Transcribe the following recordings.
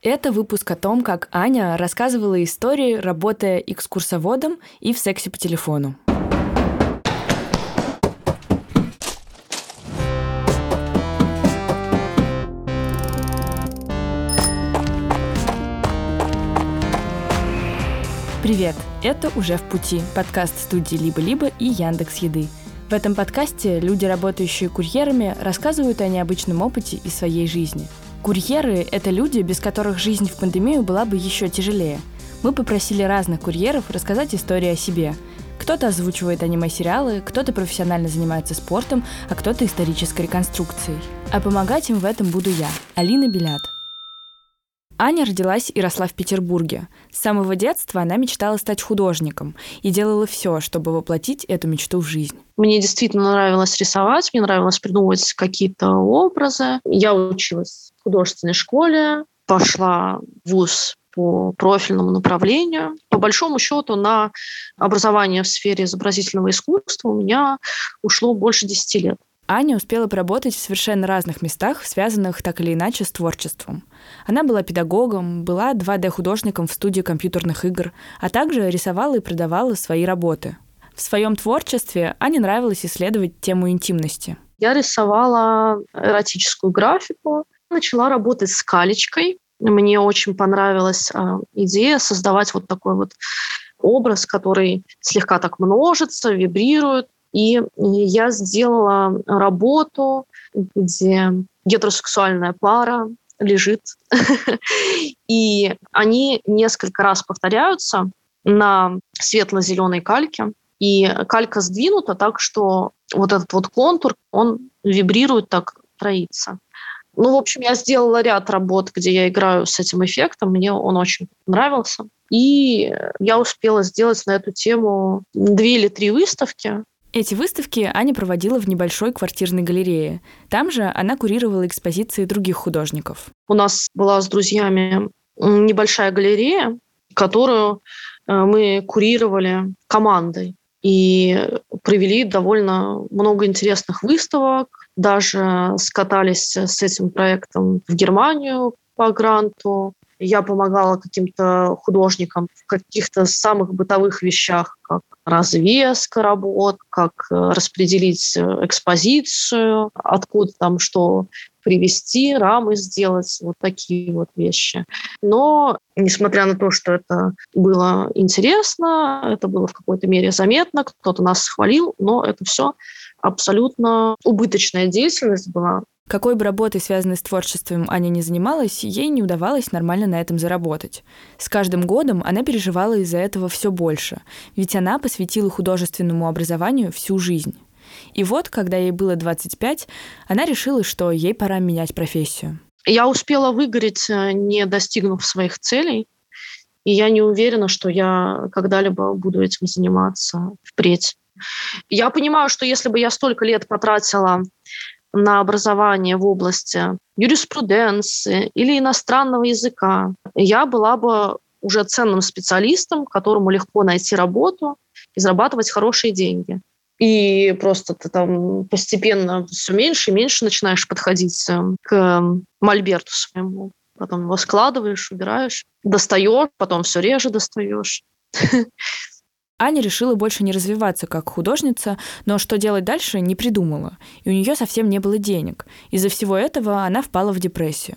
Это выпуск о том, как Аня рассказывала истории, работая экскурсоводом и в сексе по телефону. Привет! Это «Уже в пути» – подкаст студии «Либо-либо» и Яндекс Еды. В этом подкасте люди, работающие курьерами, рассказывают о необычном опыте и своей жизни – Курьеры — это люди, без которых жизнь в пандемию была бы еще тяжелее. Мы попросили разных курьеров рассказать истории о себе. Кто-то озвучивает аниме-сериалы, кто-то профессионально занимается спортом, а кто-то исторической реконструкцией. А помогать им в этом буду я, Алина Белят. Аня родилась и росла в Петербурге. С самого детства она мечтала стать художником и делала все, чтобы воплотить эту мечту в жизнь. Мне действительно нравилось рисовать, мне нравилось придумывать какие-то образы. Я училась художественной школе, пошла в ВУЗ по профильному направлению. По большому счету на образование в сфере изобразительного искусства у меня ушло больше 10 лет. Аня успела поработать в совершенно разных местах, связанных так или иначе с творчеством. Она была педагогом, была 2D-художником в студии компьютерных игр, а также рисовала и продавала свои работы. В своем творчестве Ане нравилось исследовать тему интимности. Я рисовала эротическую графику, начала работать с калечкой. Мне очень понравилась э, идея создавать вот такой вот образ, который слегка так множится, вибрирует, и я сделала работу, где гетеросексуальная пара лежит, и они несколько раз повторяются на светло-зеленой кальке, и калька сдвинута так, что вот этот вот контур, он вибрирует так, троится. Ну, в общем, я сделала ряд работ, где я играю с этим эффектом, мне он очень нравился. И я успела сделать на эту тему две или три выставки. Эти выставки Аня проводила в небольшой квартирной галерее. Там же она курировала экспозиции других художников. У нас была с друзьями небольшая галерея, которую э, мы курировали командой и провели довольно много интересных выставок, даже скатались с этим проектом в Германию по гранту. Я помогала каким-то художникам в каких-то самых бытовых вещах, как развеска работ, как э, распределить э, экспозицию, откуда там что привести, рамы сделать, вот такие вот вещи. Но, несмотря на то, что это было интересно, это было в какой-то мере заметно, кто-то нас хвалил, но это все абсолютно убыточная деятельность была. Какой бы работой, связанной с творчеством, Аня не занималась, ей не удавалось нормально на этом заработать. С каждым годом она переживала из-за этого все больше, ведь она посвятила художественному образованию всю жизнь. И вот, когда ей было 25, она решила, что ей пора менять профессию. Я успела выгореть, э, не достигнув своих целей, и я не уверена, что я когда-либо буду этим заниматься впредь. Я понимаю, что если бы я столько лет потратила на образование в области юриспруденции или иностранного языка, я была бы уже ценным специалистом, которому легко найти работу и зарабатывать хорошие деньги. И просто ты там постепенно все меньше и меньше начинаешь подходить э, к мольберту своему. Потом его складываешь, убираешь, достаешь, потом все реже достаешь. Аня решила больше не развиваться как художница, но что делать дальше не придумала, и у нее совсем не было денег. Из-за всего этого она впала в депрессию.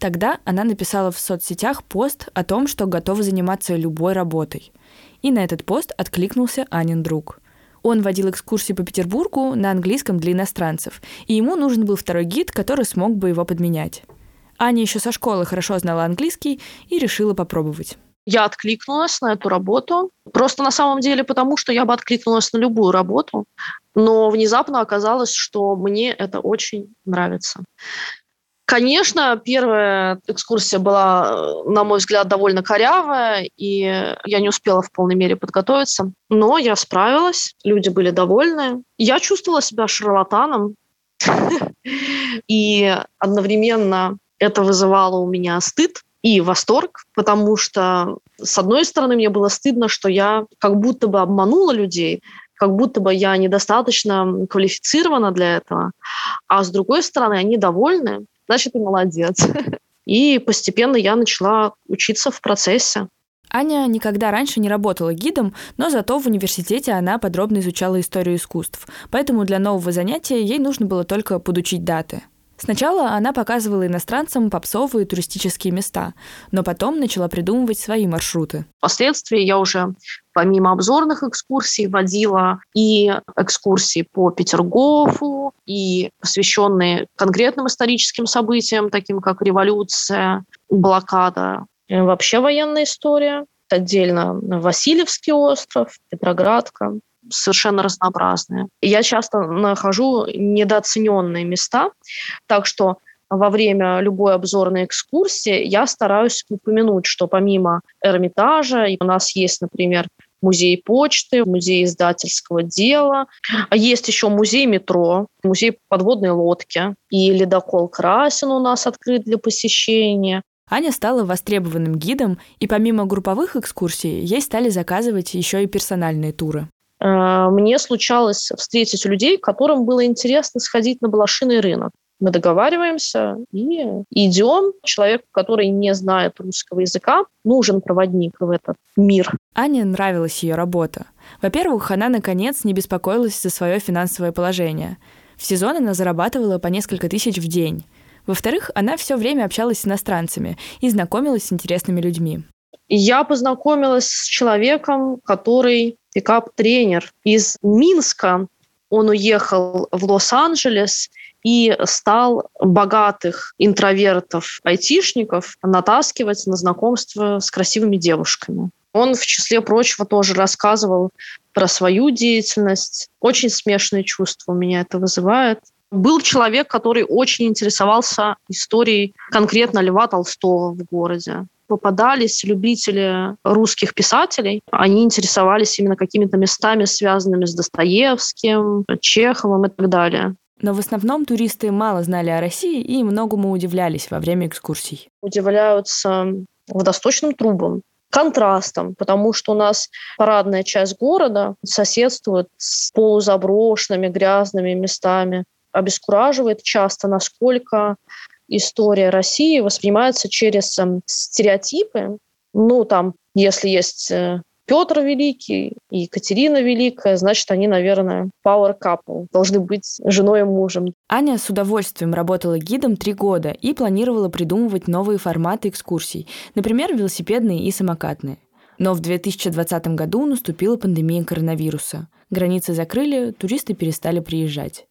Тогда она написала в соцсетях пост о том, что готова заниматься любой работой. И на этот пост откликнулся Анин друг. Он водил экскурсии по Петербургу на английском для иностранцев, и ему нужен был второй гид, который смог бы его подменять. Аня еще со школы хорошо знала английский и решила попробовать я откликнулась на эту работу. Просто на самом деле потому, что я бы откликнулась на любую работу, но внезапно оказалось, что мне это очень нравится. Конечно, первая экскурсия была, на мой взгляд, довольно корявая, и я не успела в полной мере подготовиться. Но я справилась, люди были довольны. Я чувствовала себя шарлатаном, и одновременно это вызывало у меня стыд, и восторг, потому что, с одной стороны, мне было стыдно, что я как будто бы обманула людей, как будто бы я недостаточно квалифицирована для этого, а с другой стороны, они довольны, значит, ты молодец. И постепенно я начала учиться в процессе. Аня никогда раньше не работала гидом, но зато в университете она подробно изучала историю искусств, поэтому для нового занятия ей нужно было только подучить даты. Сначала она показывала иностранцам попсовые туристические места, но потом начала придумывать свои маршруты. Впоследствии я уже помимо обзорных экскурсий водила и экскурсии по Петергофу, и посвященные конкретным историческим событиям, таким как революция, блокада, вообще военная история. Отдельно Васильевский остров, Петроградка совершенно разнообразные. Я часто нахожу недооцененные места, так что во время любой обзорной экскурсии я стараюсь упомянуть, что помимо Эрмитажа у нас есть, например, музей почты, музей издательского дела. А есть еще музей метро, музей подводной лодки. И ледокол Красин у нас открыт для посещения. Аня стала востребованным гидом, и помимо групповых экскурсий, ей стали заказывать еще и персональные туры. Э, мне случалось встретить людей, которым было интересно сходить на балашиный рынок. Мы договариваемся и идем. Человеку, который не знает русского языка, нужен проводник в этот мир. Ане нравилась ее работа. Во-первых, она, наконец, не беспокоилась за свое финансовое положение. В сезон она зарабатывала по несколько тысяч в день. Во-вторых, она все время общалась с иностранцами и знакомилась с интересными людьми. Я познакомилась с человеком, который пикап-тренер из Минска. Он уехал в Лос-Анджелес и стал богатых интровертов, айтишников натаскивать на знакомство с красивыми девушками. Он, в числе прочего, тоже рассказывал про свою деятельность. Очень смешные чувства у меня это вызывает. Был человек, который очень интересовался историей конкретно Льва Толстого в городе попадались любители русских писателей. Они интересовались именно какими-то местами, связанными с Достоевским, Чеховым и так далее. Но в основном туристы мало знали о России и многому удивлялись во время экскурсий. Удивляются водосточным трубам, контрастом, потому что у нас парадная часть города соседствует с полузаброшенными грязными местами. Обескураживает часто, насколько история России воспринимается через э, стереотипы. Ну, там, если есть э, Петр Великий и Екатерина Великая, значит, они, наверное, power couple, должны быть женой и мужем. Аня с удовольствием работала гидом три года и планировала придумывать новые форматы экскурсий, например, велосипедные и самокатные. Но в 2020 году наступила пандемия коронавируса. Границы закрыли, туристы перестали приезжать.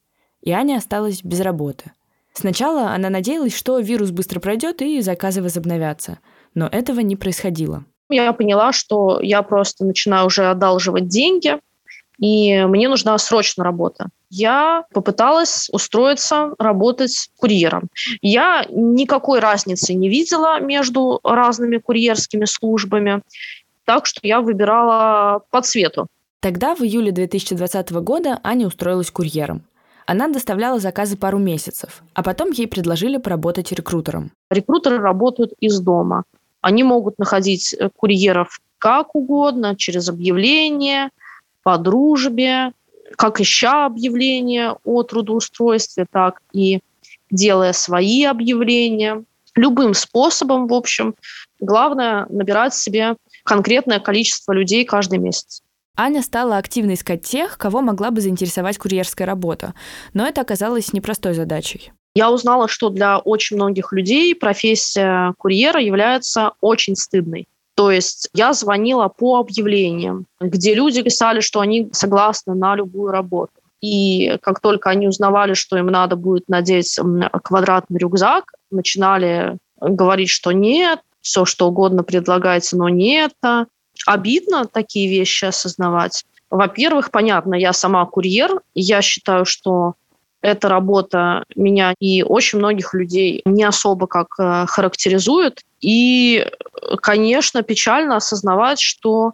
И Аня осталась без работы. Сначала она надеялась, что вирус быстро пройдет и заказы возобновятся. Но этого не происходило. Я поняла, что я просто начинаю уже одалживать деньги, и мне нужна срочно работа. Я попыталась устроиться работать курьером. Я никакой разницы не видела между разными курьерскими службами, так что я выбирала по цвету. Тогда, в июле 2020 года, Аня устроилась курьером. Она доставляла заказы пару месяцев, а потом ей предложили поработать рекрутером. Рекрутеры работают из дома. Они могут находить э, курьеров как угодно, через объявление, по дружбе, как ища объявления о трудоустройстве, так и делая свои объявления. Любым способом, в общем. Главное – набирать себе конкретное количество людей каждый месяц. Аня стала активно искать тех, кого могла бы заинтересовать курьерская работа, но это оказалось непростой задачей. Я узнала, что для очень многих людей профессия курьера является очень стыдной. То есть я звонила по объявлениям, где люди писали, что они согласны на любую работу. И как только они узнавали, что им надо будет надеть квадратный рюкзак, начинали говорить, что нет, все что угодно предлагается, но не это обидно такие вещи осознавать. Во-первых, понятно, я сама курьер, я считаю, что эта работа меня и очень многих людей не особо как э, характеризует. И, конечно, печально осознавать, что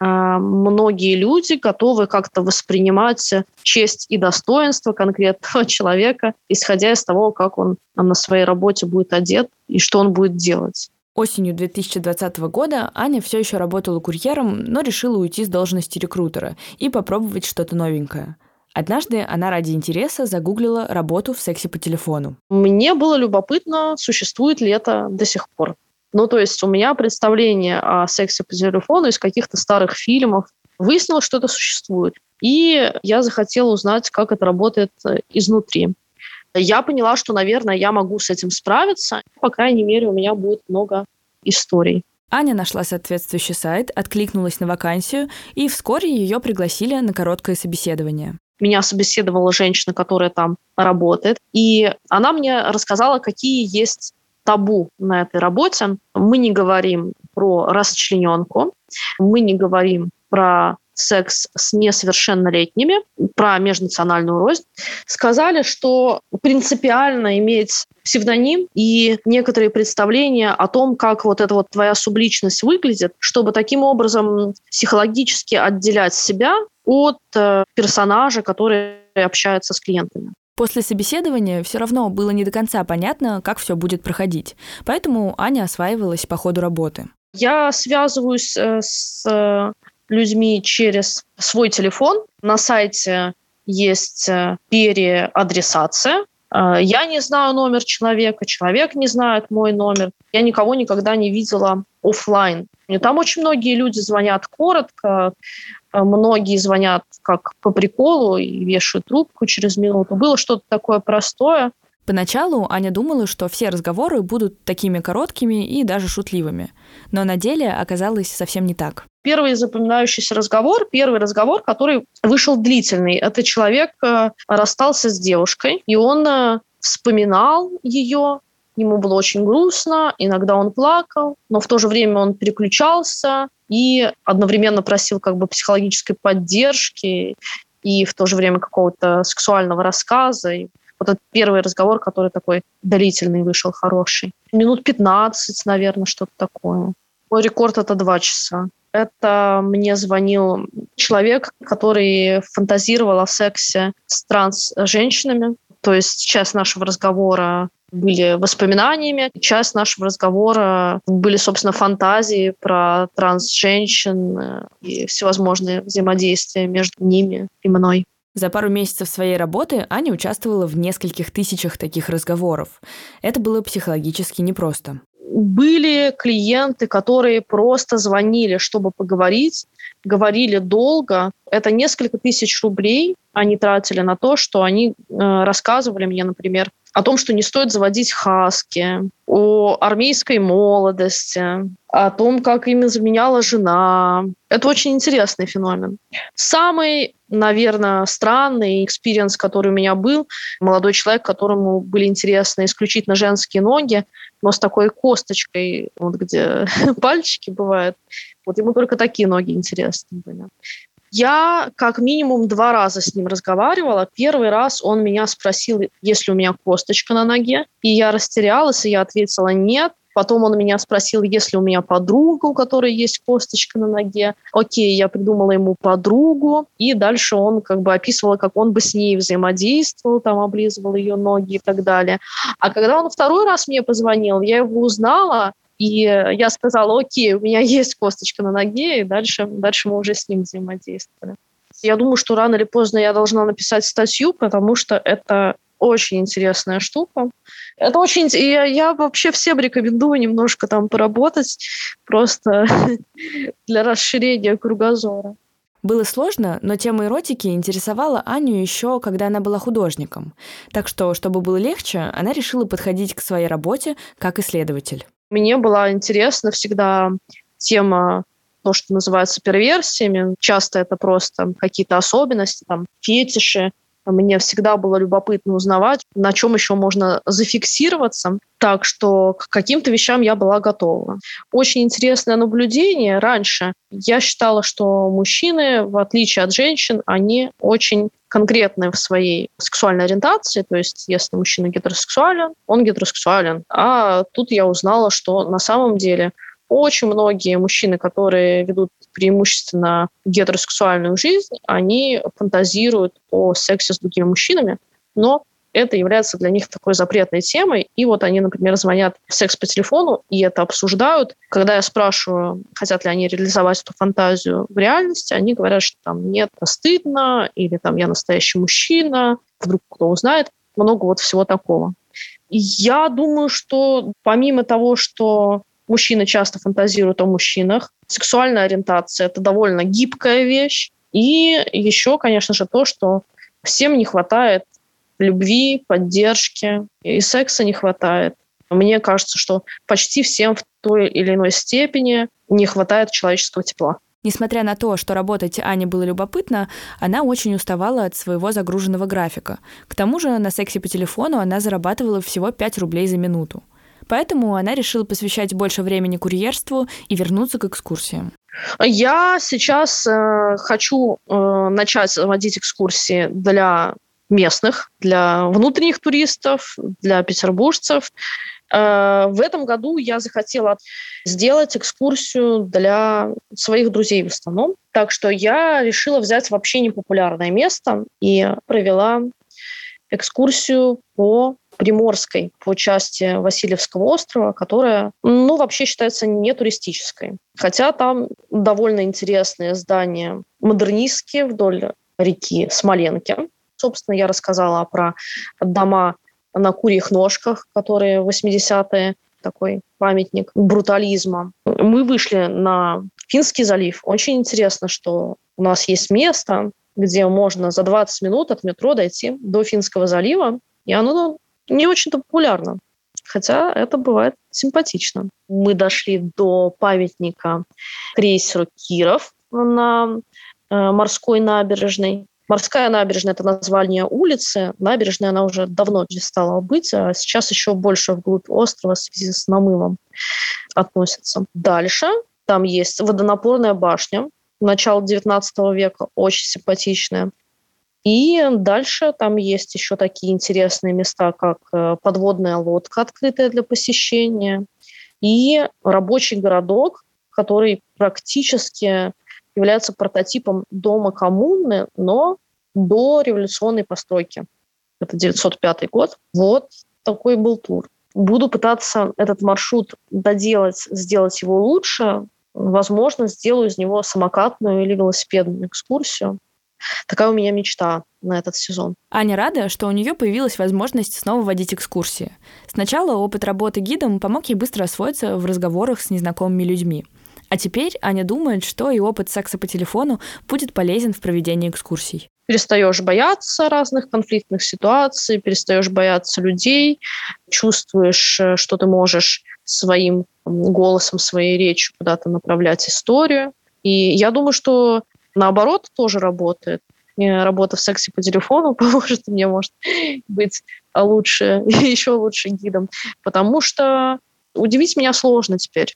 э, многие люди готовы как-то воспринимать честь и достоинство конкретного человека, исходя из того, как он на своей работе будет одет и что он будет делать. Осенью 2020 года Аня все еще работала курьером, но решила уйти с должности рекрутера и попробовать что-то новенькое. Однажды она ради интереса загуглила работу в сексе по телефону. Мне было любопытно, существует ли это до сих пор. Ну, то есть у меня представление о сексе по телефону из каких-то старых фильмов. Выяснилось, что это существует. И я захотела узнать, как это работает э, изнутри. Я поняла, что, наверное, я могу с этим справиться. По крайней мере, у меня будет много историй. Аня нашла соответствующий сайт, откликнулась на вакансию, и вскоре ее пригласили на короткое собеседование. Меня собеседовала женщина, которая там работает, и она мне рассказала, какие есть табу на этой работе. Мы не говорим про расчлененку, мы не говорим про секс с несовершеннолетними, про межнациональную рознь, сказали, что принципиально иметь псевдоним и некоторые представления о том, как вот эта вот твоя субличность выглядит, чтобы таким образом психологически отделять себя от э, персонажа, который общается с клиентами. После собеседования все равно было не до конца понятно, как все будет проходить. Поэтому Аня осваивалась по ходу работы. Я связываюсь э, с э, людьми через свой телефон. На сайте есть э, переадресация. Я не знаю номер человека, человек не знает мой номер. Я никого никогда не видела офлайн. Там очень многие люди звонят коротко, многие звонят как по приколу и вешают трубку через минуту. Было что-то такое простое. Поначалу Аня думала, что все разговоры будут такими короткими и даже шутливыми. Но на деле оказалось совсем не так. Первый запоминающийся разговор, первый разговор, который вышел длительный. Это человек э, расстался с девушкой, и он э, вспоминал ее, ему было очень грустно, иногда он плакал, но в то же время он переключался и одновременно просил как бы психологической поддержки и в то же время какого-то сексуального рассказа. Вот этот первый разговор, который такой длительный вышел, хороший. Минут 15, наверное, что-то такое. Мой рекорд – это два часа. Это мне звонил человек, который фантазировал о сексе с транс-женщинами. То есть часть нашего разговора были воспоминаниями, часть нашего разговора были, собственно, фантазии про транс-женщин и всевозможные взаимодействия между ними и мной. За пару месяцев своей работы Аня участвовала в нескольких тысячах таких разговоров. Это было психологически непросто. Были клиенты, которые просто звонили, чтобы поговорить, говорили долго. Это несколько тысяч рублей они тратили на то, что они э, рассказывали мне, например, о том, что не стоит заводить хаски, о армейской молодости, о том, как ими заменяла жена. Это очень интересный феномен. Самый, наверное, странный experience, который у меня был, молодой человек, которому были интересны исключительно женские ноги, но с такой косточкой, вот где пальчики бывают. Вот ему только такие ноги интересны были. Я как минимум два раза с ним разговаривала. Первый раз он меня спросил, есть ли у меня косточка на ноге, и я растерялась, и я ответила нет. Потом он меня спросил, есть ли у меня подруга, у которой есть косточка на ноге. Окей, я придумала ему подругу, и дальше он как бы описывал, как он бы с ней взаимодействовал, там облизывал ее ноги и так далее. А когда он второй раз мне позвонил, я его узнала, и я сказала, окей, у меня есть косточка на ноге, и дальше, дальше мы уже с ним взаимодействовали. Я думаю, что рано или поздно я должна написать статью, потому что это очень интересная штука. Это очень... Я, я вообще всем рекомендую немножко там поработать, просто для расширения кругозора. Было сложно, но тема эротики интересовала Аню еще, когда она была художником. Так что, чтобы было легче, она решила подходить к своей работе как исследователь. Мне была интересна всегда тема то, что называется перверсиями. Часто это просто какие-то особенности, там, фетиши. Мне всегда было любопытно узнавать, на чем еще можно зафиксироваться. Так что к каким-то вещам я была готова. Очень интересное наблюдение. Раньше я считала, что мужчины, в отличие от женщин, они очень конкретны в своей сексуальной ориентации, то есть если мужчина гетеросексуален, он гетеросексуален. А тут я узнала, что на самом деле очень многие мужчины, которые ведут преимущественно гетеросексуальную жизнь, они фантазируют о сексе с другими мужчинами, но это является для них такой запретной темой. И вот они, например, звонят в секс по телефону и это обсуждают. Когда я спрашиваю, хотят ли они реализовать эту фантазию в реальности, они говорят, что там нет, стыдно, или там я настоящий мужчина, вдруг кто узнает. Много вот всего такого. Я думаю, что помимо того, что мужчины часто фантазируют о мужчинах, сексуальная ориентация – это довольно гибкая вещь. И еще, конечно же, то, что всем не хватает любви, поддержки, и секса не хватает. Мне кажется, что почти всем в той или иной степени не хватает человеческого тепла. Несмотря на то, что работать Ане было любопытно, она очень уставала от своего загруженного графика. К тому же на сексе по телефону она зарабатывала всего 5 рублей за минуту. Поэтому она решила посвящать больше времени курьерству и вернуться к экскурсиям. Я сейчас э, хочу э, начать водить экскурсии для местных, для внутренних туристов, для петербуржцев. Э, в этом году я захотела сделать экскурсию для своих друзей в основном. Так что я решила взять вообще непопулярное место и провела экскурсию по Приморской, по части Васильевского острова, которая, ну, вообще считается не туристической. Хотя там довольно интересные здания модернистские вдоль реки Смоленки. Собственно, я рассказала про дома на курьих ножках, которые 80-е, такой памятник брутализма. Мы вышли на Финский залив. Очень интересно, что у нас есть место, где можно за 20 минут от метро дойти до Финского залива, и оно не очень-то популярно. Хотя это бывает симпатично. Мы дошли до памятника крейсеру Киров на э, морской набережной. Морская набережная – это название улицы. Набережная она уже давно перестала быть, а сейчас еще больше вглубь острова в связи с намывом относится. Дальше там есть водонапорная башня, начала XIX века, очень симпатичная. И дальше там есть еще такие интересные места, как э, подводная лодка, открытая для посещения, и рабочий городок, который практически является прототипом дома коммуны, но до революционной постройки. Это 905 год. Вот такой был тур. Буду пытаться этот маршрут доделать, сделать его лучше. Возможно, сделаю из него самокатную или велосипедную экскурсию. Такая у меня мечта на этот сезон. Аня рада, что у нее появилась возможность снова водить экскурсии. Сначала опыт работы гидом помог ей быстро освоиться в разговорах с незнакомыми людьми. А теперь Аня думает, что и опыт секса по телефону будет полезен в проведении экскурсий. Перестаешь бояться разных конфликтных ситуаций, перестаешь бояться людей, чувствуешь, э, что ты можешь своим голосом, своей речью куда-то направлять историю. И я думаю, что наоборот тоже работает. Работа в сексе по телефону поможет мне, может быть, лучше, еще лучше гидом, потому что удивить меня сложно теперь.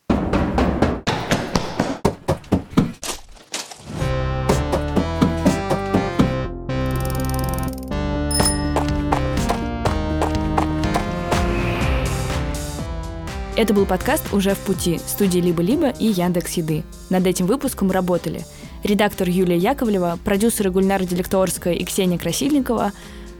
Это был подкаст «Уже в пути» студии «Либо-либо» и Яндекс Еды. Над этим выпуском работали редактор Юлия Яковлева, продюсеры Гульнара Делекторская и Ксения Красильникова,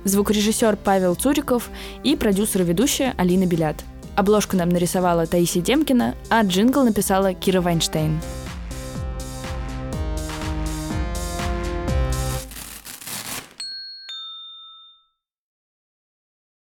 звукорежиссер Павел Цуриков и продюсер-ведущая Алина Белят. Обложку нам нарисовала Таисия Демкина, а джингл написала Кира Вайнштейн.